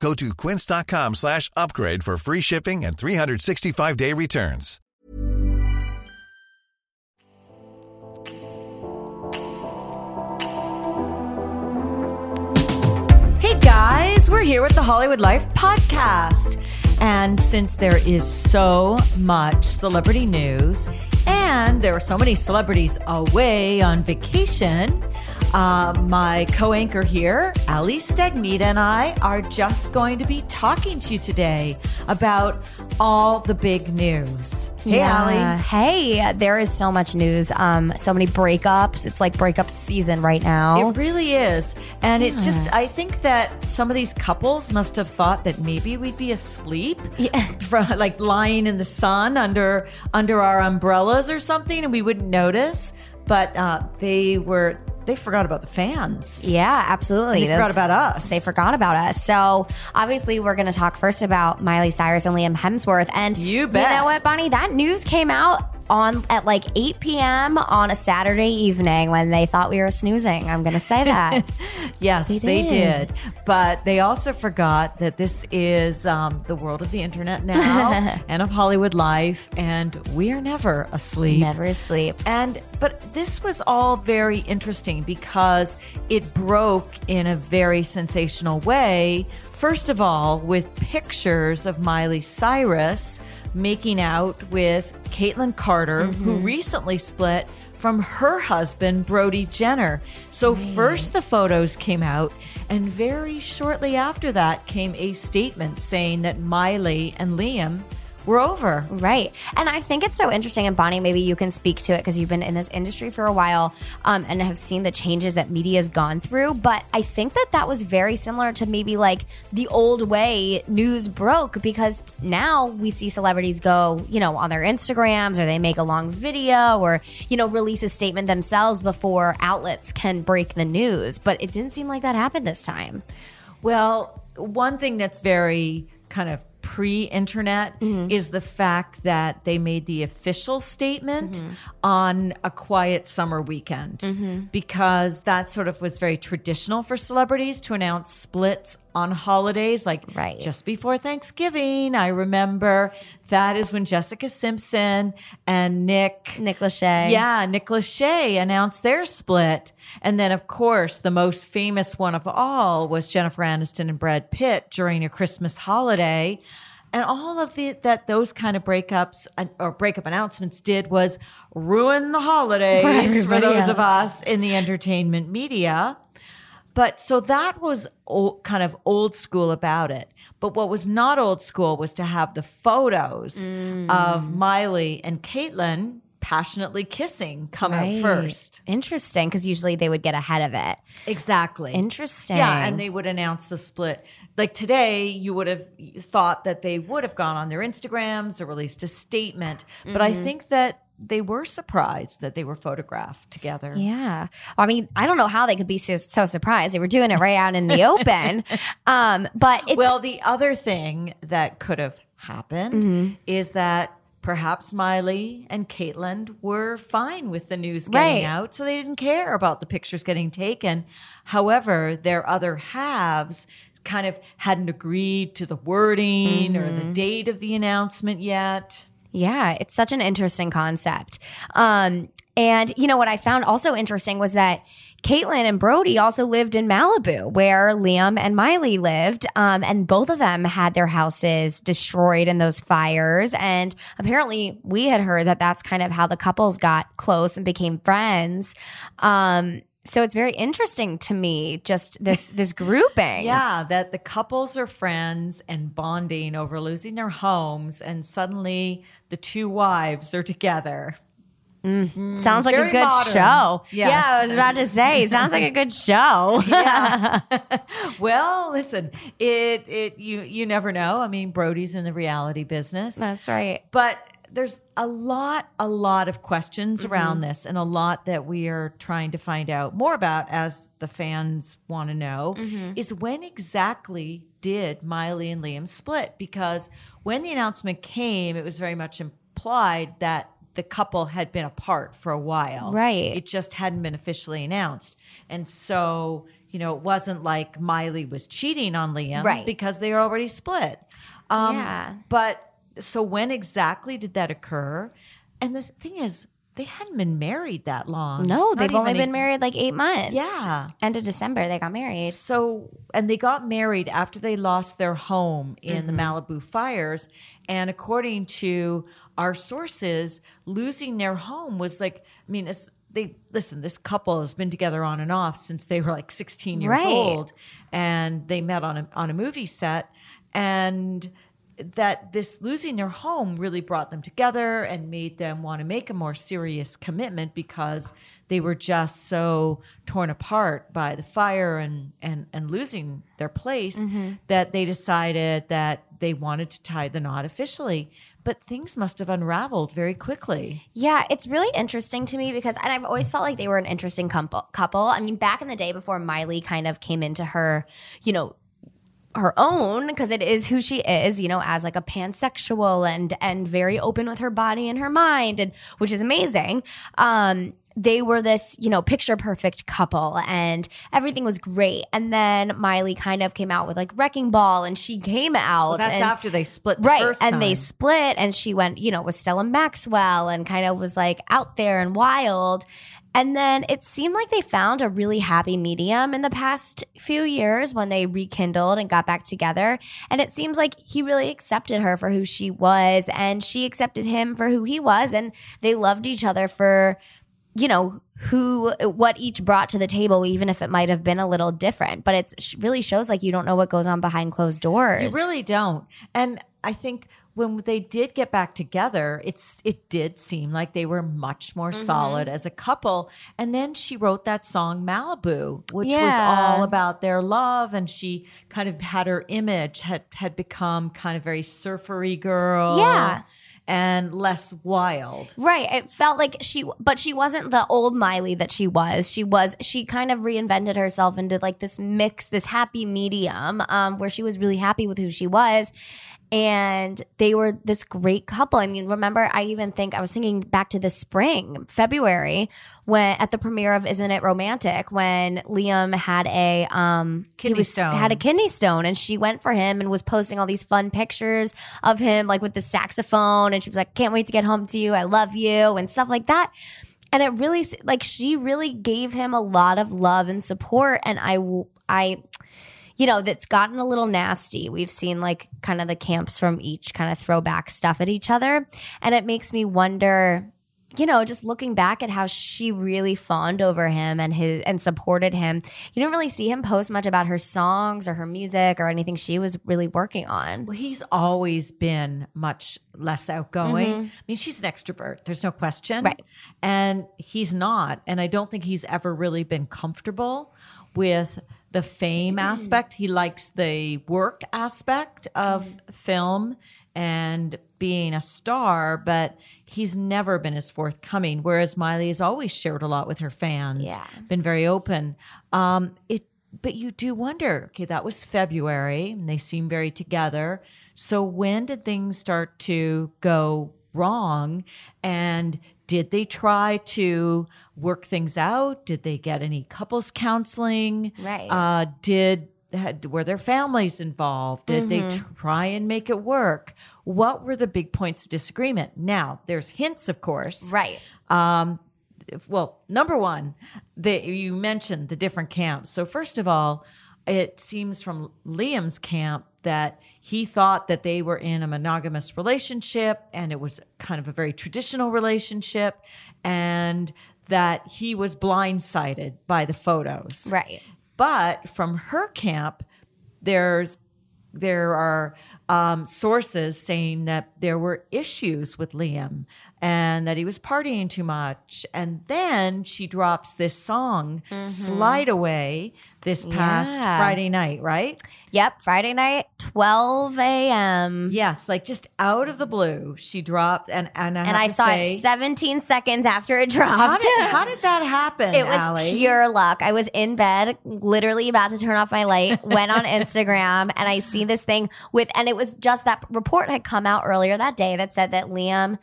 Go to quince.com slash upgrade for free shipping and 365-day returns. Hey guys, we're here with the Hollywood Life podcast. And since there is so much celebrity news and there are so many celebrities away on vacation, uh, my co anchor here, Ali Stagnita, and I are just going to be talking to you today about all the big news. Hey, Ali. Hey, there is so much news. Um, so many breakups. It's like breakup season right now. It really is. And it's just, I think that some of these couples must have thought that maybe we'd be asleep, from, like lying in the sun under under our umbrellas or something, and we wouldn't notice. But uh, they were, they forgot about the fans. yeah, absolutely. They forgot about us. They forgot about us. So obviously, we're going to talk first about Miley Cyrus and Liam Hemsworth. And You bet. You know what, Bonnie? That news came out on at like 8 p.m. on a Saturday evening when they thought we were snoozing. I'm going to say that. Yes, They they did. did. But they also forgot that this is um, the world of the internet now and of Hollywood life, and we are never asleep. Never asleep. And but this was all very interesting because it broke in a very sensational way. First of all, with pictures of Miley Cyrus making out with Kaitlynn Carter, who mm-hmm. recently split from her husband Brody Jenner. So mm. first the photos came out and very shortly after that came a statement saying that Miley and Liam were over. Right. And I think it's so interesting. And Bonnie, maybe you can speak to it because you've been in this industry for a while um, and have seen the changes that media's gone through. But I think that that was very similar to maybe like the old way news broke because now we see celebrities go, you know, on their Instagrams or they make a long video or, you know, release a statement themselves before outlets can break the news. But it didn't seem like that happened this time. Well, one thing that's very kind of pre internet mm-hmm. is the fact that they made the official statement mm-hmm. on a quiet summer weekend. Mm-hmm. Because that sort of was very traditional for celebrities to announce splits on holidays like Right. just before Thanksgiving. I remember that is when Jessica Simpson and Nick Nick Lachey. yeah, Nick Lachey announced their split. And then, of course, the most famous one of all was Jennifer Aniston and Brad Pitt during a Christmas holiday. And all of the that those kind of breakups or breakup announcements did was ruin the holidays for, everybody those of us in the entertainment media. But so that was old, kind of old school about it. But what was not old school was to have the photos Mm. of Miley and Kaitlynn passionately kissing come Right. out first. Interesting because usually they would get ahead of it. Exactly. Interesting. Yeah, and they would announce the split. Like today, you would have thought that they would have gone on their Instagrams or released a statement. But Mm-hmm. I think that they were surprised that they were photographed together. Yeah. I mean, I don't know how they could be so, so surprised. They were doing it right out in the open. Um, but it's well, the other thing that could have happened Mm-hmm. is that perhaps Miley and Kaitlynn were fine with the news getting Right. out, so they didn't care about the pictures getting taken. However, their other halves kind of hadn't agreed to the wording or Mm-hmm. the date of the announcement yet. Yeah, it's such an interesting concept. Um, and you know what I found also interesting was that Kaitlynn and Brody also lived in Malibu, where Liam and Miley lived, um, and both of them had their houses destroyed in those fires. And apparently, we had heard that that's kind of how the couples got close and became friends. Um, so it's very interesting to me, just this this grouping. Yeah, that the couples are friends and bonding over losing their homes, and suddenly the two wives are together. Mm. Sounds like a good modern. show. Yes. Yeah, I was about to say, sounds like a good show. yeah Well, listen, it it you you never know. I mean, Brody's in the reality business. That's right. But there's a lot, a lot of questions around this, and a lot that we are trying to find out more about as the fans want to know. Is when exactly did Miley and Liam split? Because when the announcement came, it was very much implied that the couple had been apart for a while. Right. It just hadn't been officially announced, and so you know, it wasn't like Miley was cheating on Liam, Right. Because they were already split. Um, Yeah. But so when exactly did that occur? And the thing is, they hadn't been married that long. No, Not they've only been married like eight months. Yeah. End of December, they got married. So, and they got married after they lost their home in Mm-hmm. the Malibu fires. And according to our sources, losing their home was like, I mean, it's, they listen, this couple has been together on and off since they were like 16 years Right. old. And they met on a, on a movie set. And that this losing their home really brought them together and made them want to make a more serious commitment because they were just so torn apart by the fire and and and losing their place mm-hmm. that they decided that they wanted to tie the knot officially but things must have unraveled very quickly Yeah, it's really interesting to me because, and I've always felt like they were an interesting couple. Couple. I mean, back in the day before Miley kind of came into her, you know, her own because it is who she is, you know, as like a pansexual and and very open with her body and her mind, and which is amazing. Um, they were this, you know, picture perfect couple and everything was great. And then Miley kind of came out with like Wrecking Ball and she came out. well, that's and, after they split the right first and they split and she went you know with stella maxwell and kind of was like out there and wild and then it seemed like they found a really happy medium in the past few years when they rekindled and got back together. And it seems like he really accepted her for who she was and she accepted him for who he was and they loved each other for you know who what each brought to the table even if it might have been a little different. But it really shows like you don't know what goes on behind closed doors. You really don't. And I think when they did get back together, it's it did seem like they were much more Mm-hmm. solid as a couple. And then she wrote that song Malibu, which was all about their love and she kind of had her image had had become kind of very surfery girl. Yeah. And less wild. Right. It felt like she, but she wasn't the old Miley that she was. She was, she kind of reinvented herself into like this mix, this happy medium, um, where she was really happy with who she was. And they were this great couple. I mean, remember, I even think I was thinking back to the spring, February, when at the premiere of Isn't It Romantic, when Liam had a um he Kidney was, stone. had a kidney stone, and she went for him and was posting all these fun pictures of him, like with the saxophone, and she was like, "Can't wait to get home to you, I love you," and stuff like that. And it really, like, she really gave him a lot of love and support, and I, I you know, that's gotten a little nasty. We've seen like kind of the camps from each kind of throwback stuff at each other. And it makes me wonder, you know, just looking back at how she really fawned over him and his and supported him. You don't really see him post much about her songs or her music or anything she was really working on. Well, he's always been much less outgoing. Mm-hmm. I mean, she's an extrovert. There's no question. Right. And he's not. And I don't think he's ever really been comfortable with the fame aspect. He likes the work aspect of film and being a star, but he's never been as forthcoming. Whereas Miley has always shared a lot with her fans, Yeah. been very open. Um, it, but you do wonder. Okay, that was February, and they seem very together. So when did things start to go wrong? And did they try to work things out? Did they get any couples counseling? Right. Uh, did had, were their families involved? Did they try and make it work? What were the big points of disagreement? Now, there's hints, of course. Right. Um, well, number one, the, you mentioned the different camps. So first of all, it seems from Liam's camp that he thought that they were in a monogamous relationship and it was kind of a very traditional relationship and that he was blindsided by the photos. Right. But from her camp, there's there are um, sources saying that there were issues with Liam and that he was partying too much. And then she drops this song, mm-hmm. Slide Away, this past Yeah. Friday night, right? Yep, Friday night, 12 a.m. Yes, like just out of the blue, she dropped, and and I, And I saw say, it 17 seconds after it dropped. How did, how did that happen? It was Allie? pure luck. I was in bed, literally about to turn off my light, went on Instagram, and I see this thing with, and it was just that report had come out earlier that day that said that Liam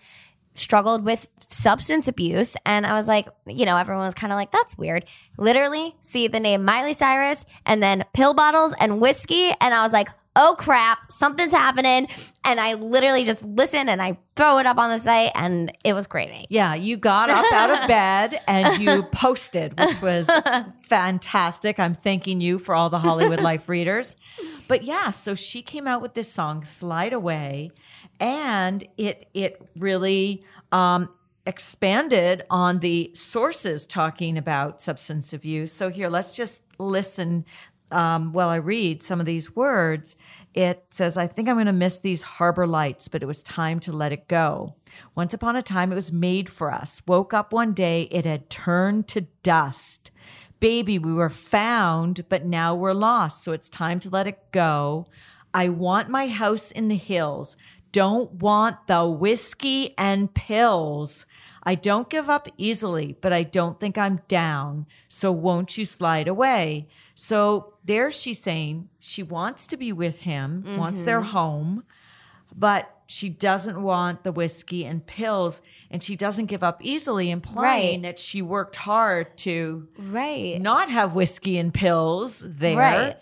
struggled with substance abuse. And I was like, you know, everyone was kind of like, that's weird. Literally see the name Miley Cyrus and then pill bottles and whiskey. And I was like, oh crap, something's happening. And I literally just listen and I throw it up on the site and it was crazy. Yeah, you got up out of bed and you posted, which was fantastic. I'm thanking you for all the Hollywood Life readers. But yeah, so she came out with this song, Slide Away, and it it really um expanded on the sources talking about substance abuse. So here, let's just listen um, while I read some of these words. It says, I think I'm going to miss these harbor lights, but it was time to let it go. Once upon a time, it was made for us. Woke up one day, it had turned to dust. Baby, we were found, but now we're lost. So it's time to let it go. I want my house in the hills. Don't want the whiskey and pills. I don't give up easily, but I don't think I'm down. So won't you slide away? So there she's saying she wants to be with him, wants their mm-hmm. home, but she doesn't want the whiskey and pills and she doesn't give up easily, implying Right. that she worked hard to Right. not have whiskey and pills there. Right.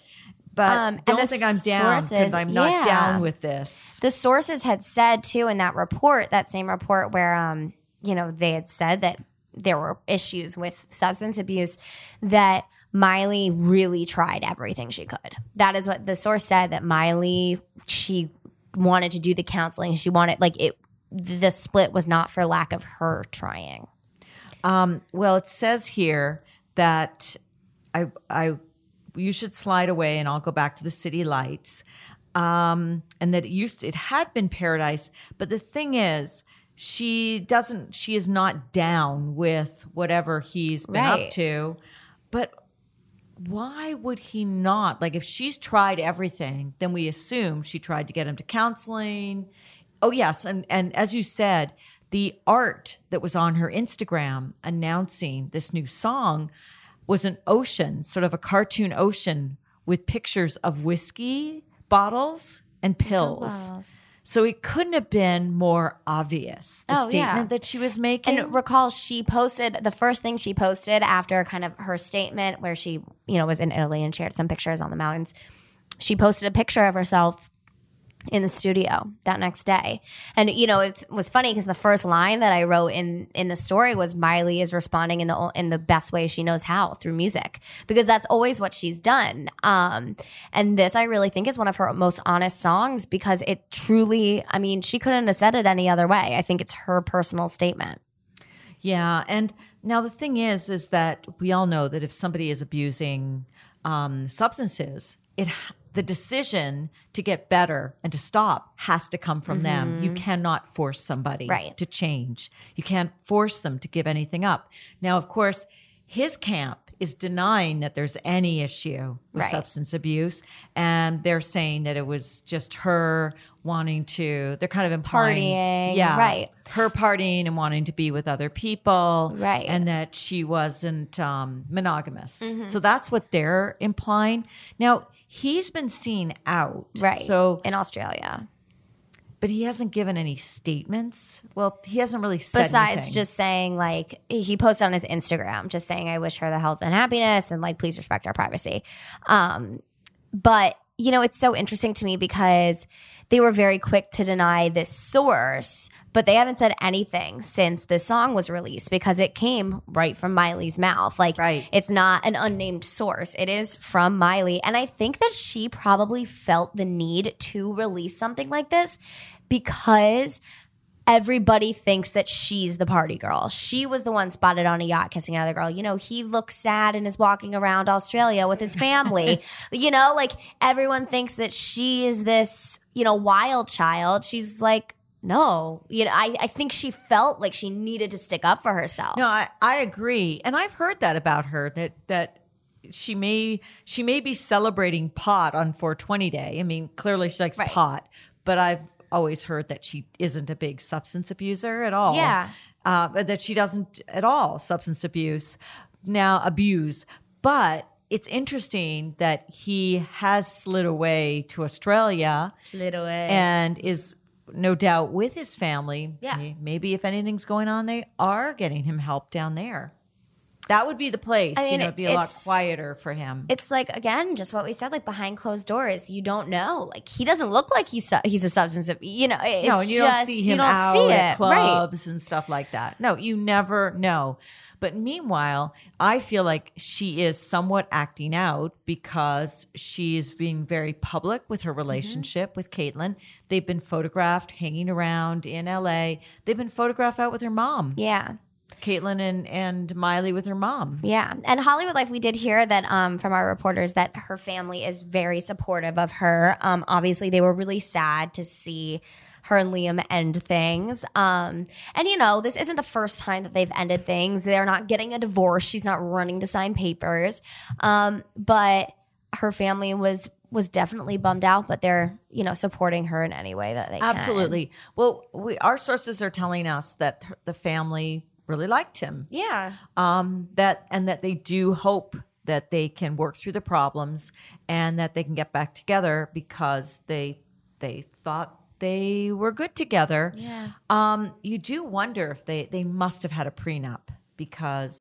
But Um, don't think I'm down because I'm not yeah. down with this. the sources had said too in that report, that same report where um, you know, they had said that there were issues with substance abuse, that Miley really tried everything she could. That is what the source said that Miley she wanted to do the counseling. She wanted like it the split was not for lack of her trying. Well, it says here that I I you should slide away and I'll go back to the city lights. Um, and that it used it had been paradise, but the thing is she doesn't she is not down with whatever he's been up to. But why would he not? Like if she's tried everything, then we assume she tried to get him to counseling. Oh yes, and and as you said, the art that was on her Instagram announcing this new song was an ocean, sort of a cartoon ocean with pictures of whiskey bottles and pills. bottles. So it couldn't have been more obvious the Oh, yeah. statement that she was making. And recall she posted the first thing she posted after kind of her statement where she, you know, was in Italy and shared some pictures on the mountains. She posted a picture of herself in the studio that next day. And you know, it was funny because the first line that I wrote in in the story was Miley is responding in the in the best way she knows how through music because that's always what she's done. Um and this I really think is one of her most honest songs because it truly, I mean, she couldn't have said it any other way. I think it's her personal statement. Yeah, and now the thing is, is that we all know that if somebody is abusing um, substances, it the decision to get better and to stop has to come from them. You cannot force somebody Right. to change. You can't force them to give anything up. Now, of course, his camp is denying that there's any issue with Right. substance abuse, and they're saying that it was just her wanting to. They're kind of implying, Partying, yeah, right. her partying and wanting to be with other people Right. and that she wasn't um, monogamous Mm-hmm. so that's what they're implying now he's been seen out Right. so in Australia. but he hasn't given any statements well he hasn't really said Besides anything. just saying like he posted on his Instagram just saying I wish her the health and happiness and like please respect our privacy. Um but you know it's so interesting to me because they were very quick to deny this source but they haven't said anything since the song was released because it came right from Miley's mouth. Like Right. it's not an unnamed source. It is from Miley. And I think that she probably felt the need to release something like this because everybody thinks that she's the party girl. She was the one spotted on a yacht kissing another girl. You know, he looks sad and is walking around Australia with his family. you know, like everyone thinks that she is this, you know, wild child. She's like, no, you know, I, I think she felt like she needed to stick up for herself. no I, I agree and i've heard that about her that that she may she may be celebrating pot on 420 day. I mean, clearly she likes Right. pot, but I've always heard that she isn't a big substance abuser at all. Yeah. uh, that she doesn't at all substance abuse now abuse. But it's interesting that he has slid away to Australia Slid away. and is no doubt with his family. Yeah. Maybe if anything's going on, they are getting him help down there. That would be the place. I you know, it'd be a lot quieter for him. it's like again, just what we said, like behind closed doors, you don't know. Like he doesn't look like he's su- he's a substance of you know. It's no, and you just, don't see him don't out see at it. right? clubs and stuff like that. No, you never know. But meanwhile, I feel like she is somewhat acting out because she is being very public with Mm-hmm. her relationship with Kaitlynn. They've been photographed hanging around in LA. They've been photographed out with her mom, Yeah. Kaitlynn and, and Miley with her mom. Yeah. And Hollywood Life, we did hear that um, from our reporters that her family is very supportive of her. Um, obviously, they were really sad to see her and Liam end things. Um, and, you know, this isn't the first time that they've ended things. They're not getting a divorce. She's not running to sign papers. Um, but her family was was definitely bummed out, but they're, you know, supporting her in any way that they can. Absolutely. Well, we, our sources are telling us that the family really liked him. Yeah. um, that and that they do hope that they can work through the problems and that they can get back together because they they thought they were good together. Yeah. Um, you do wonder if they they must have had a prenup because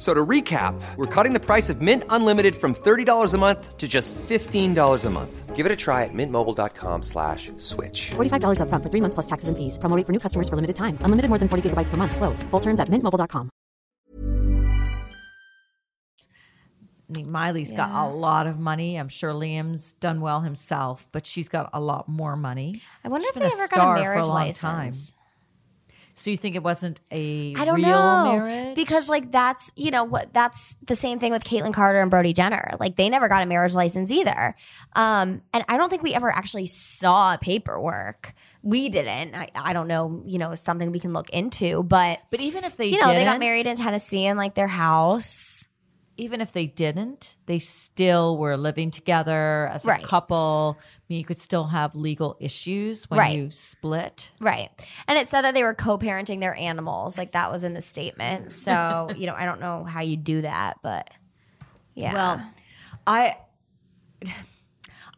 F- So to recap, we're cutting the price of Mint Unlimited from $30 a month to just $15 a month. Give it a try at mintmobile.com slash switch. $45 upfront for three months plus taxes and fees. Promo rate for new customers for limited time. Unlimited more than 40 gigabytes per month. Slows. Full terms at mintmobile.com. I mean, Miley's got a lot of money. I'm sure Liam's done well himself, but she's got a lot more money. I wonder She's if they ever got a for marriage long license. time. So you think it wasn't a I don't real know marriage? because like that's you know what that's the same thing with Kaitlynn Carter and Brody Jenner. Like they never got a marriage license either, um, and I don't think we ever actually saw paperwork. We didn't. I, I don't know. You know, something we can look into, but but even if they you know they got married in Tennessee in like their house. Even if they didn't, they still were living together as Right. a couple. I mean, you could still have legal issues when Right. you split. Right. And it said that they were co parenting their animals. Like that was in the statement. So, you know, I don't know how you do that, but yeah. Well, I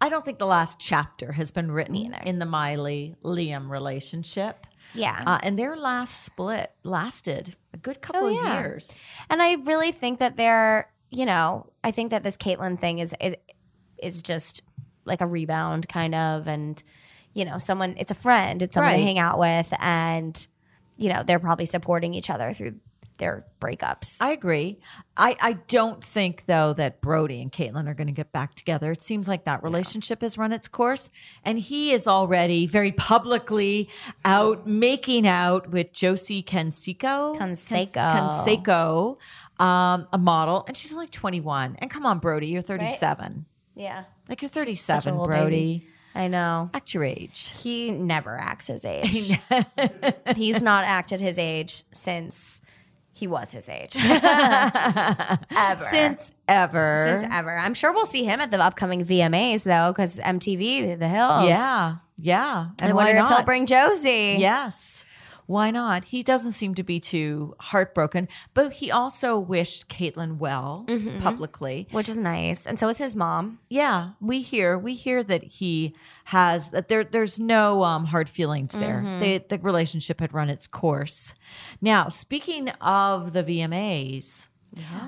I don't think the last chapter has been written either. in the Miley Liam relationship. yeah. Uh, and their last split lasted a good couple Oh, of yeah. years. And I really think that they're, you know, I think that this Kaitlynn thing is is is just like a rebound kind of and you know, someone it's a friend, it's someone Right. to hang out with and you know, they're probably supporting each other through their breakups. I agree. I, I don't think though that Brody and Caitlyn are going to get back together. It seems like that relationship has run its course, and he is already very publicly out making out with Josie Canseco. Canseco. Canseco, um, a model, and she's only twenty one. And come on, Brody, you're thirty seven. yeah. Like you're thirty seven, Brody. baby. I know. Act your age. He never acts his age. He's not acted his age since he was his age. ever. Since ever. Since ever. I'm sure we'll see him at the upcoming VMAs though, because MTV, The Hills. Yeah. Yeah. And I wonder if he'll bring Josie. Yes. Why not? He doesn't seem to be too heartbroken, but he also wished Kaitlynn well Mm-hmm. publicly. Which was nice. And so is his mom. Yeah, we hear we hear that he has that there there's no um, hard feelings there. Mm-hmm. They, the relationship had run its course. Now, speaking of the VMAs,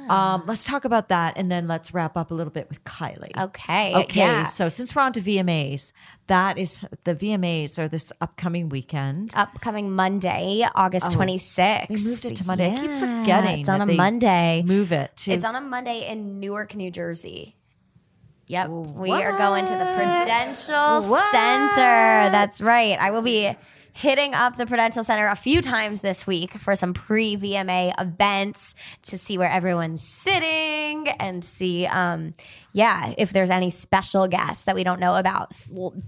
um, let's talk about that, and then let's wrap up a little bit with Kylie. Okay. Okay, Yeah. so since we're on to VMAs, that is the VMAs are this upcoming weekend. Upcoming Monday, August 26th. They moved it to Monday. I keep forgetting It's on a Monday. Move it. To, It's on a Monday in Newark, New Jersey. Yep. We are going to the Prudential What? Center. That's right. I will be hitting up the Prudential Center a few times this week for some pre VMA events to see where everyone's sitting and see, um, yeah, if there's any special guests that we don't know about,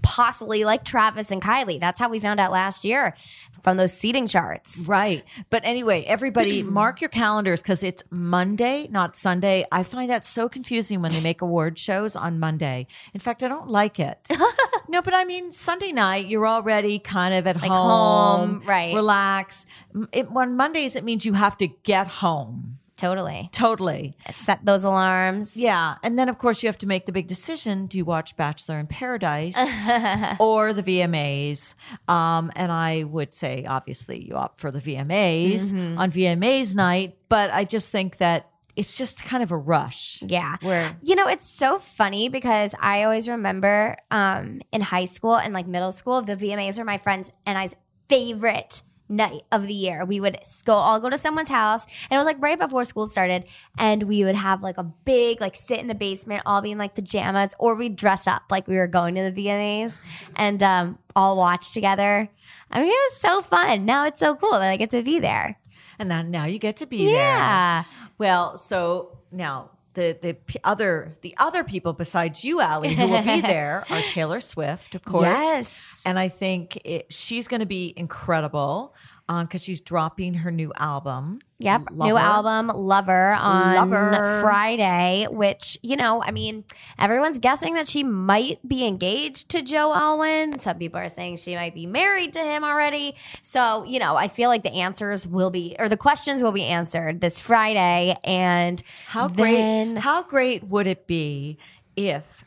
possibly like Travis and Kylie. That's how we found out last year from those seating charts. Right. But anyway, everybody mark your calendars because it's Monday, not Sunday. I find that so confusing when they make award shows on Monday. In fact, I don't like it. no, but I mean, Sunday night, you're already kind of at Like home, home, right. Relaxed. M- It, on Mondays, it means you have to get home. Totally. Totally. Set those alarms. Yeah. And then, of course, you have to make the big decision do you watch Bachelor in Paradise or the VMAs? Um, and I would say, obviously, you opt for the VMAs Mm-hmm. on VMAs night. But I just think that it's just kind of a rush. Yeah. Where- you know, it's so funny because I always remember um, in high school and like middle school, the VMAs are my friends and I's favorite night of the year. We would go all go to someone's house and it was like right before school started and we would have like a big like sit in the basement all be in like pajamas or we'd dress up like we were going to the VMAs and um, all watch together. I mean, it was so fun. Now it's so cool that I get to be there. And then now you get to be Yeah. there. Well, so now the the p- other the other people besides you, Allie, who will be there are Taylor Swift, of course. Yes. And I think it, she's going to be incredible because she's dropping her new album. Yep. New album, Lover, on Lover. Friday, which, you know, I mean, everyone's guessing that she might be engaged to Joe Alwyn. Some people are saying she might be married to him already. So, you know, I feel like the answers will be, or the questions will be answered this Friday. And How then- great! How great would it be if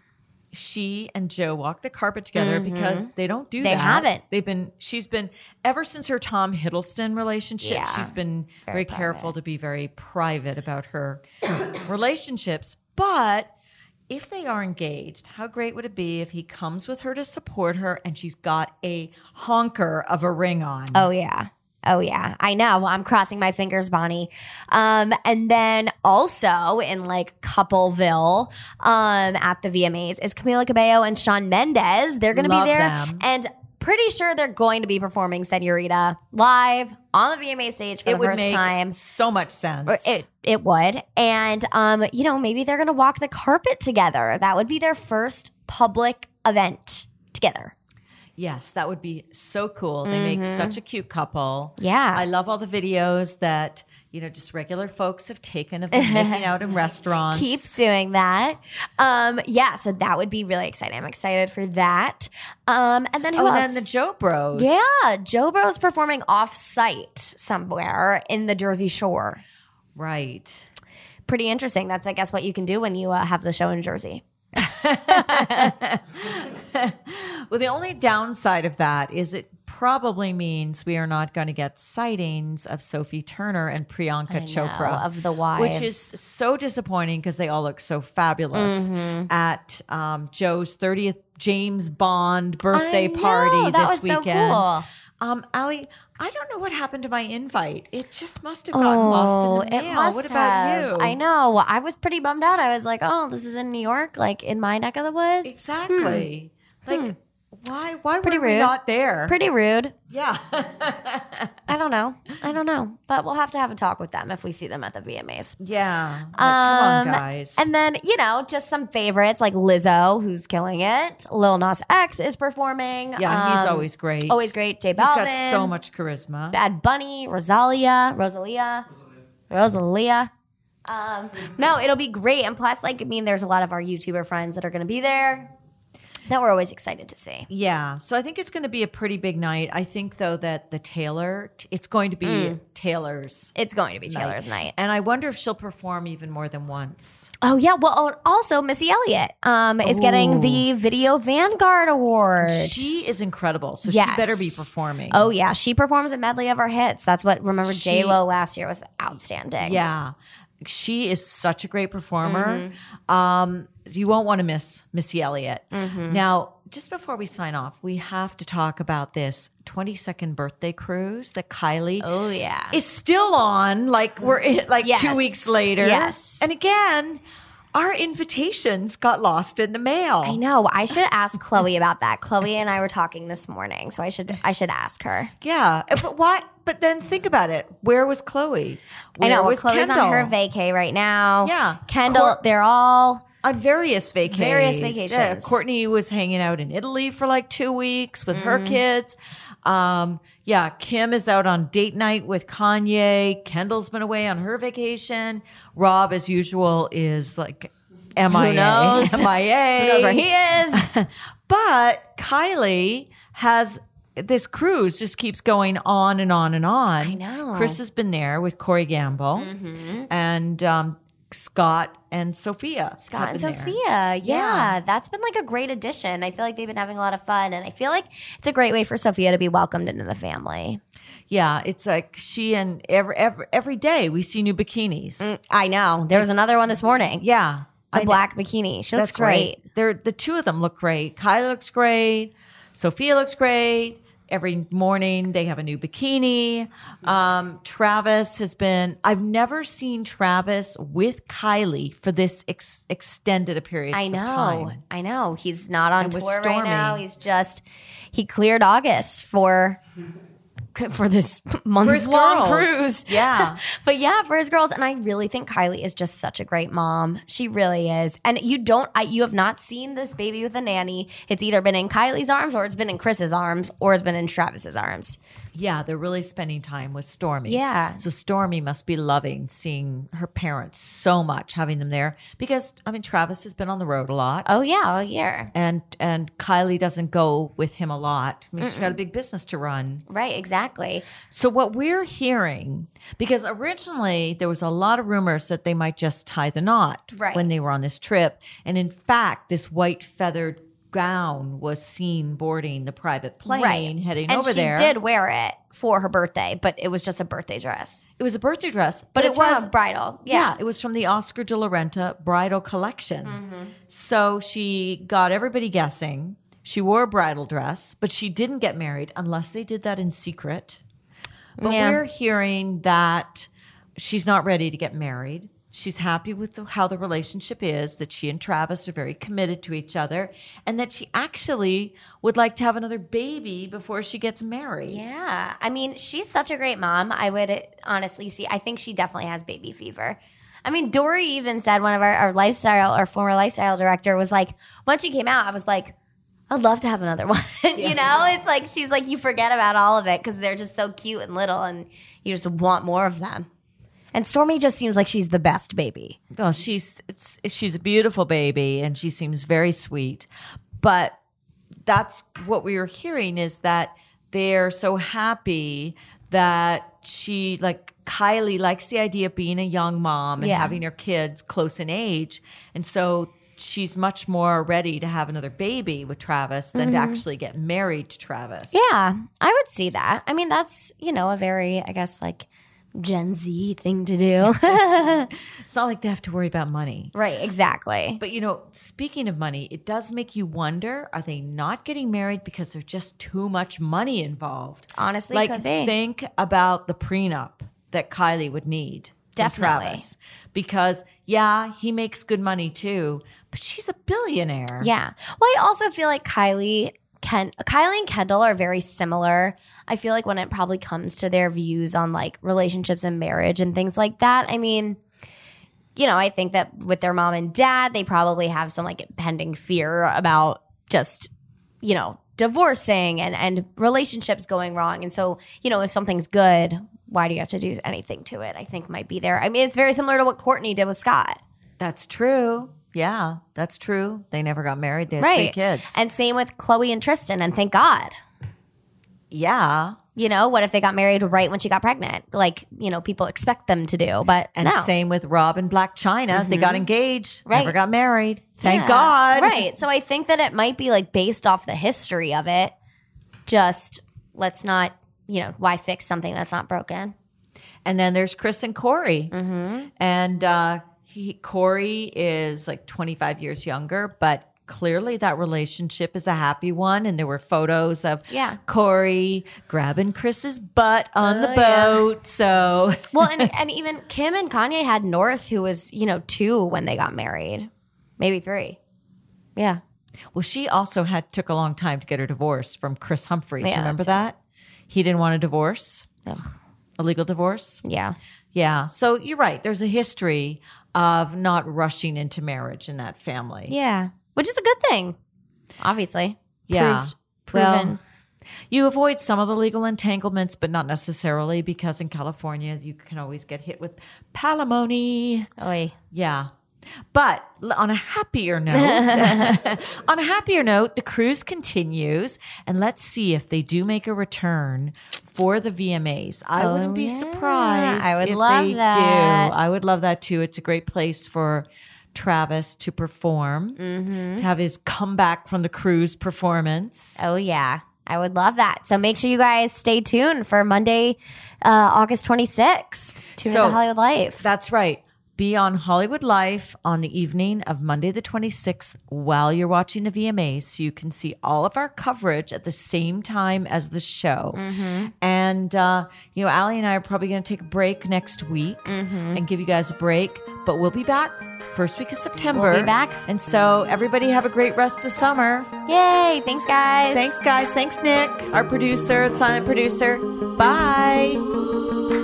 she and Joe walk the carpet together because they don't do Mm-hmm. They haven't. They've been. She's been ever since her Tom Hiddleston relationship. Yeah. she's been Very very, careful to be very private about her relationships. But if they are engaged, how great would it be if he comes with her to support her and she's got a honker of a ring on? Oh yeah. Oh yeah. I know. I'm crossing my fingers, Bonnie. Um, and then also in like Coupleville, um, at the VMAs is Camila Cabello and Shawn Mendes. They're gonna Love be there. them. And pretty sure they're going to be performing Senorita live on the VMA stage for it the would first make time. so much sense. Or It it would. And um, you know, maybe they're gonna walk the carpet together. That would be their first public event together. Yes, that would be so cool. They make such a cute couple. Mm-hmm. Yeah. I love all the videos that, you know, just regular folks have taken of them making out in restaurants. keep doing that. Um, yeah, so that would be really exciting. I'm excited for that. Um, and then who Oh, and then the Jo Bros. yeah, Jo Bro's performing off site somewhere in the Jersey Shore. Right. Pretty interesting. That's, I guess, what you can do when you uh, have the show in Jersey. Well, the only downside of that is it probably means we are not going to get sightings of Sophie Turner and Priyanka know, Chopra of the which is so disappointing because they all look so fabulous Mm-hmm. at um, Joe's 30th James Bond birthday know, party this was so weekend. cool. Um, Allie, I don't know what happened to my invite. It just must have gotten lost in the Oh, it mail. must what about have. you? I know. I was pretty bummed out. I was like, oh, this is in New York, like in my neck of the woods. Exactly. Like, why? Why. Pretty were we rude. not there? Pretty rude. yeah. I don't know. I don't know. But we'll have to have a talk with them if we see them at the VMAs. yeah. Like, come on, Um, guys. And then, you know, just some favorites like Lizzo, who's killing it. Lil Nas X is performing. yeah, he's Um, always great. always great. J He's Balvin. got so much charisma. Bad Bunny, Rosalia, Rosalia, Rosalia. Um, no, it'll be great. And plus, like, I mean, there's a lot of our YouTuber friends that are going to be there that we're always excited to see. Yeah. So I think it's going to be a pretty big night. I think though that the Taylor, it's going to be Mm. Taylor's. It's going to be Taylor's night. And I wonder if she'll perform even more than once. Oh yeah, well also Missy Elliott um, is getting the Video Vanguard Award. She is incredible. So Yes. she better be performing. Oh yeah, she performs a medley of her hits. That's what remember J Lo last year was outstanding. Yeah. She is such a great performer. Mm-hmm. Um, you won't want to miss Missy Elliott. Mm-hmm. Now, just before we sign off, we have to talk about this 22nd birthday cruise that Kylie Oh yeah. is still on. Like we're like Yes. two weeks later. Yes. And again, our invitations got lost in the mail. I know. I should ask Khloe about that. Khloe and I were talking this morning, so I should I should ask her. Yeah, but why? But then think about it. Where was Khloe? I know. Well, was Khloe's Kendall? on her vacay right now. Yeah. Kendall. Cor- they're all on various vacations. Various Yeah. Kourtney was hanging out in Italy for like two weeks with her Mm-hmm. kids. Um, yeah, Kim is out on date night with Kanye. Kendall's been away on her vacation. Rob, as usual, is like MIA. knows? MIA. who knows where he is. But Kylie has this cruise just keeps going on and on and on. I know. Kris has been there with Corey Gamble Mm-hmm. and um, Scott and Sophia. Scott and. Sophia. Yeah, Yeah. that's been like a great addition. I feel like they've been having a lot of fun, and I feel like it's a great way for Sophia to be welcomed into the family. Yeah, it's like she and every every, every day we see new bikinis. I know. There was another one this morning. Yeah, a I know. black bikini. She looks That's great. right. They're the two of them look great. Kylie looks great. Sophia looks great. Every morning they have a new bikini. Um, Travis has been. I've never seen Travis with Kylie for this ex- extended a period. I of know. time. I know. He's not on And tour right now. He's just he cleared August for for this month his long cruise. Yeah. but yeah, for his girls. And I really think Kylie is just such a great mom. She really is. And you don't I, you have not seen this baby with a nanny. It's either been in Kylie's arms or it's been in Kris's arms or it's been in Travis's arms. Yeah, they're really spending time with Stormi. Yeah. So Stormi must be loving seeing her parents so much, having them there because I mean Travis has been on the road a lot. Oh yeah, all year. And and Kylie doesn't go with him a lot. I mean, she's got a big business to run. Right, exactly. So what we're hearing, because originally there was a lot of rumors that they might just tie the knot Right. when they were on this trip, and in fact, this white feathered gown was seen boarding the private plane right. heading and over there. she did wear it for her birthday, but it was just a birthday dress. It was a birthday dress, But, it it's was bridal. Yeah. Yeah. it was from the Oscar de la Renta bridal collection. Mm-hmm. So she got everybody guessing. She wore a bridal dress, but she didn't get married unless they did that in secret. But Yeah. we're hearing that she's not ready to get married. She's happy with the, how the relationship is, that she and Travis are very committed to each other, and that she actually would like to have another baby before she gets married. Yeah. I mean, she's such a great mom. I would honestly see, I think she definitely has baby fever. I mean, Dory even said, one of our, our lifestyle, our former lifestyle director was like, once she came out, I was like, I'd love to have another one. you know, it's like, she's like, you forget about all of it because they're just so cute and little and you just want more of them. And Stormi just seems like she's the best baby. Oh, she's it's, she's a beautiful baby, and she seems very sweet. But that's what we were hearing is that they're so happy that she like Kylie likes the idea of being a young mom and Yeah. having her kids close in age, and so she's much more ready to have another baby with Travis than to mm-hmm. actually get married to Travis. Yeah, I would see that. I mean, that's, you know, a very, I guess, like Gen Z thing to do. It's not like they have to worry about money. right, exactly. But you know, speaking of money, it does make you wonder: Are they not getting married because there's just too much money involved? Honestly, like think about the prenup that Kylie would need. Definitely. Travis. because yeah, he makes good money too, but she's a billionaire. Yeah. Well, I also feel like Kylie Ken Kylie and Kendall are very similar. I feel like when it probably comes to their views on like relationships and marriage and things like that. I mean, you know, I think that with their mom and dad, they probably have some like pending fear about just, you know, divorcing and and relationships going wrong. And so, you know, if something's good, why do you have to do anything to it? I think might be there. I mean, it's very similar to what Kourtney did with Scott. That's true. Yeah, that's true. They never got married. They had three kids. And same with Khloe and Tristan, and thank God. yeah. You know, what if they got married right when she got pregnant? Like, you know, people expect them to do, but And no. Mm-hmm. same with Rob and Blac Chyna. They got engaged, Right. never got married. Thank Yeah. God. Right. So I think that it might be like based off the history of it. Just let's not, you know, why fix something that's not broken? And then there's Kris and Corey. Mm-hmm. And uh, he, Corey is like 25 years younger, but clearly that relationship is a happy one. And there were photos of Yeah. Corey grabbing Kris's butt on the Oh, yeah. boat. So Well, and, and even Kim and Kanye had North, who was, you know, two when they got married, maybe three. Yeah. Well, she also had took a long time to get her divorce from Kris Humphries. Yeah, Remember that? He didn't want a divorce, Ugh. a legal divorce. Yeah. Yeah. So you're right. There's a history of not rushing into marriage in that family. Yeah. Which is a good thing, obviously. Yeah. Proved, Well, proven. You avoid some of the legal entanglements, but not necessarily because in California you can always get hit with palimony. Oy. Yeah. But on a happier note, on a happier note, the cruise continues, and let's see if they do make a return for the VMAs. I Oh, wouldn't be yeah. surprised. I would if love they that. Do. I would love that too. It's a great place for Travis to perform, Mm-hmm. to have his comeback from the cruise performance. Oh, yeah. I would love that. So make sure you guys stay tuned for Monday, uh, August 26th. Tune So, into Hollywood Life. That's right. Be on Hollywood Life on the evening of Monday the 26th while you're watching the VMAs so you can see all of our coverage at the same time as the show. Mm-hmm. And, uh, you know, Allie and I are probably going to take a break next week Mm-hmm. and give you guys a break, but we'll be back first week of September. We'll be back. And so everybody have a great rest of the summer. Yay. Thanks, guys. Thanks, guys. Thanks, Nick, our producer, silent producer. Bye.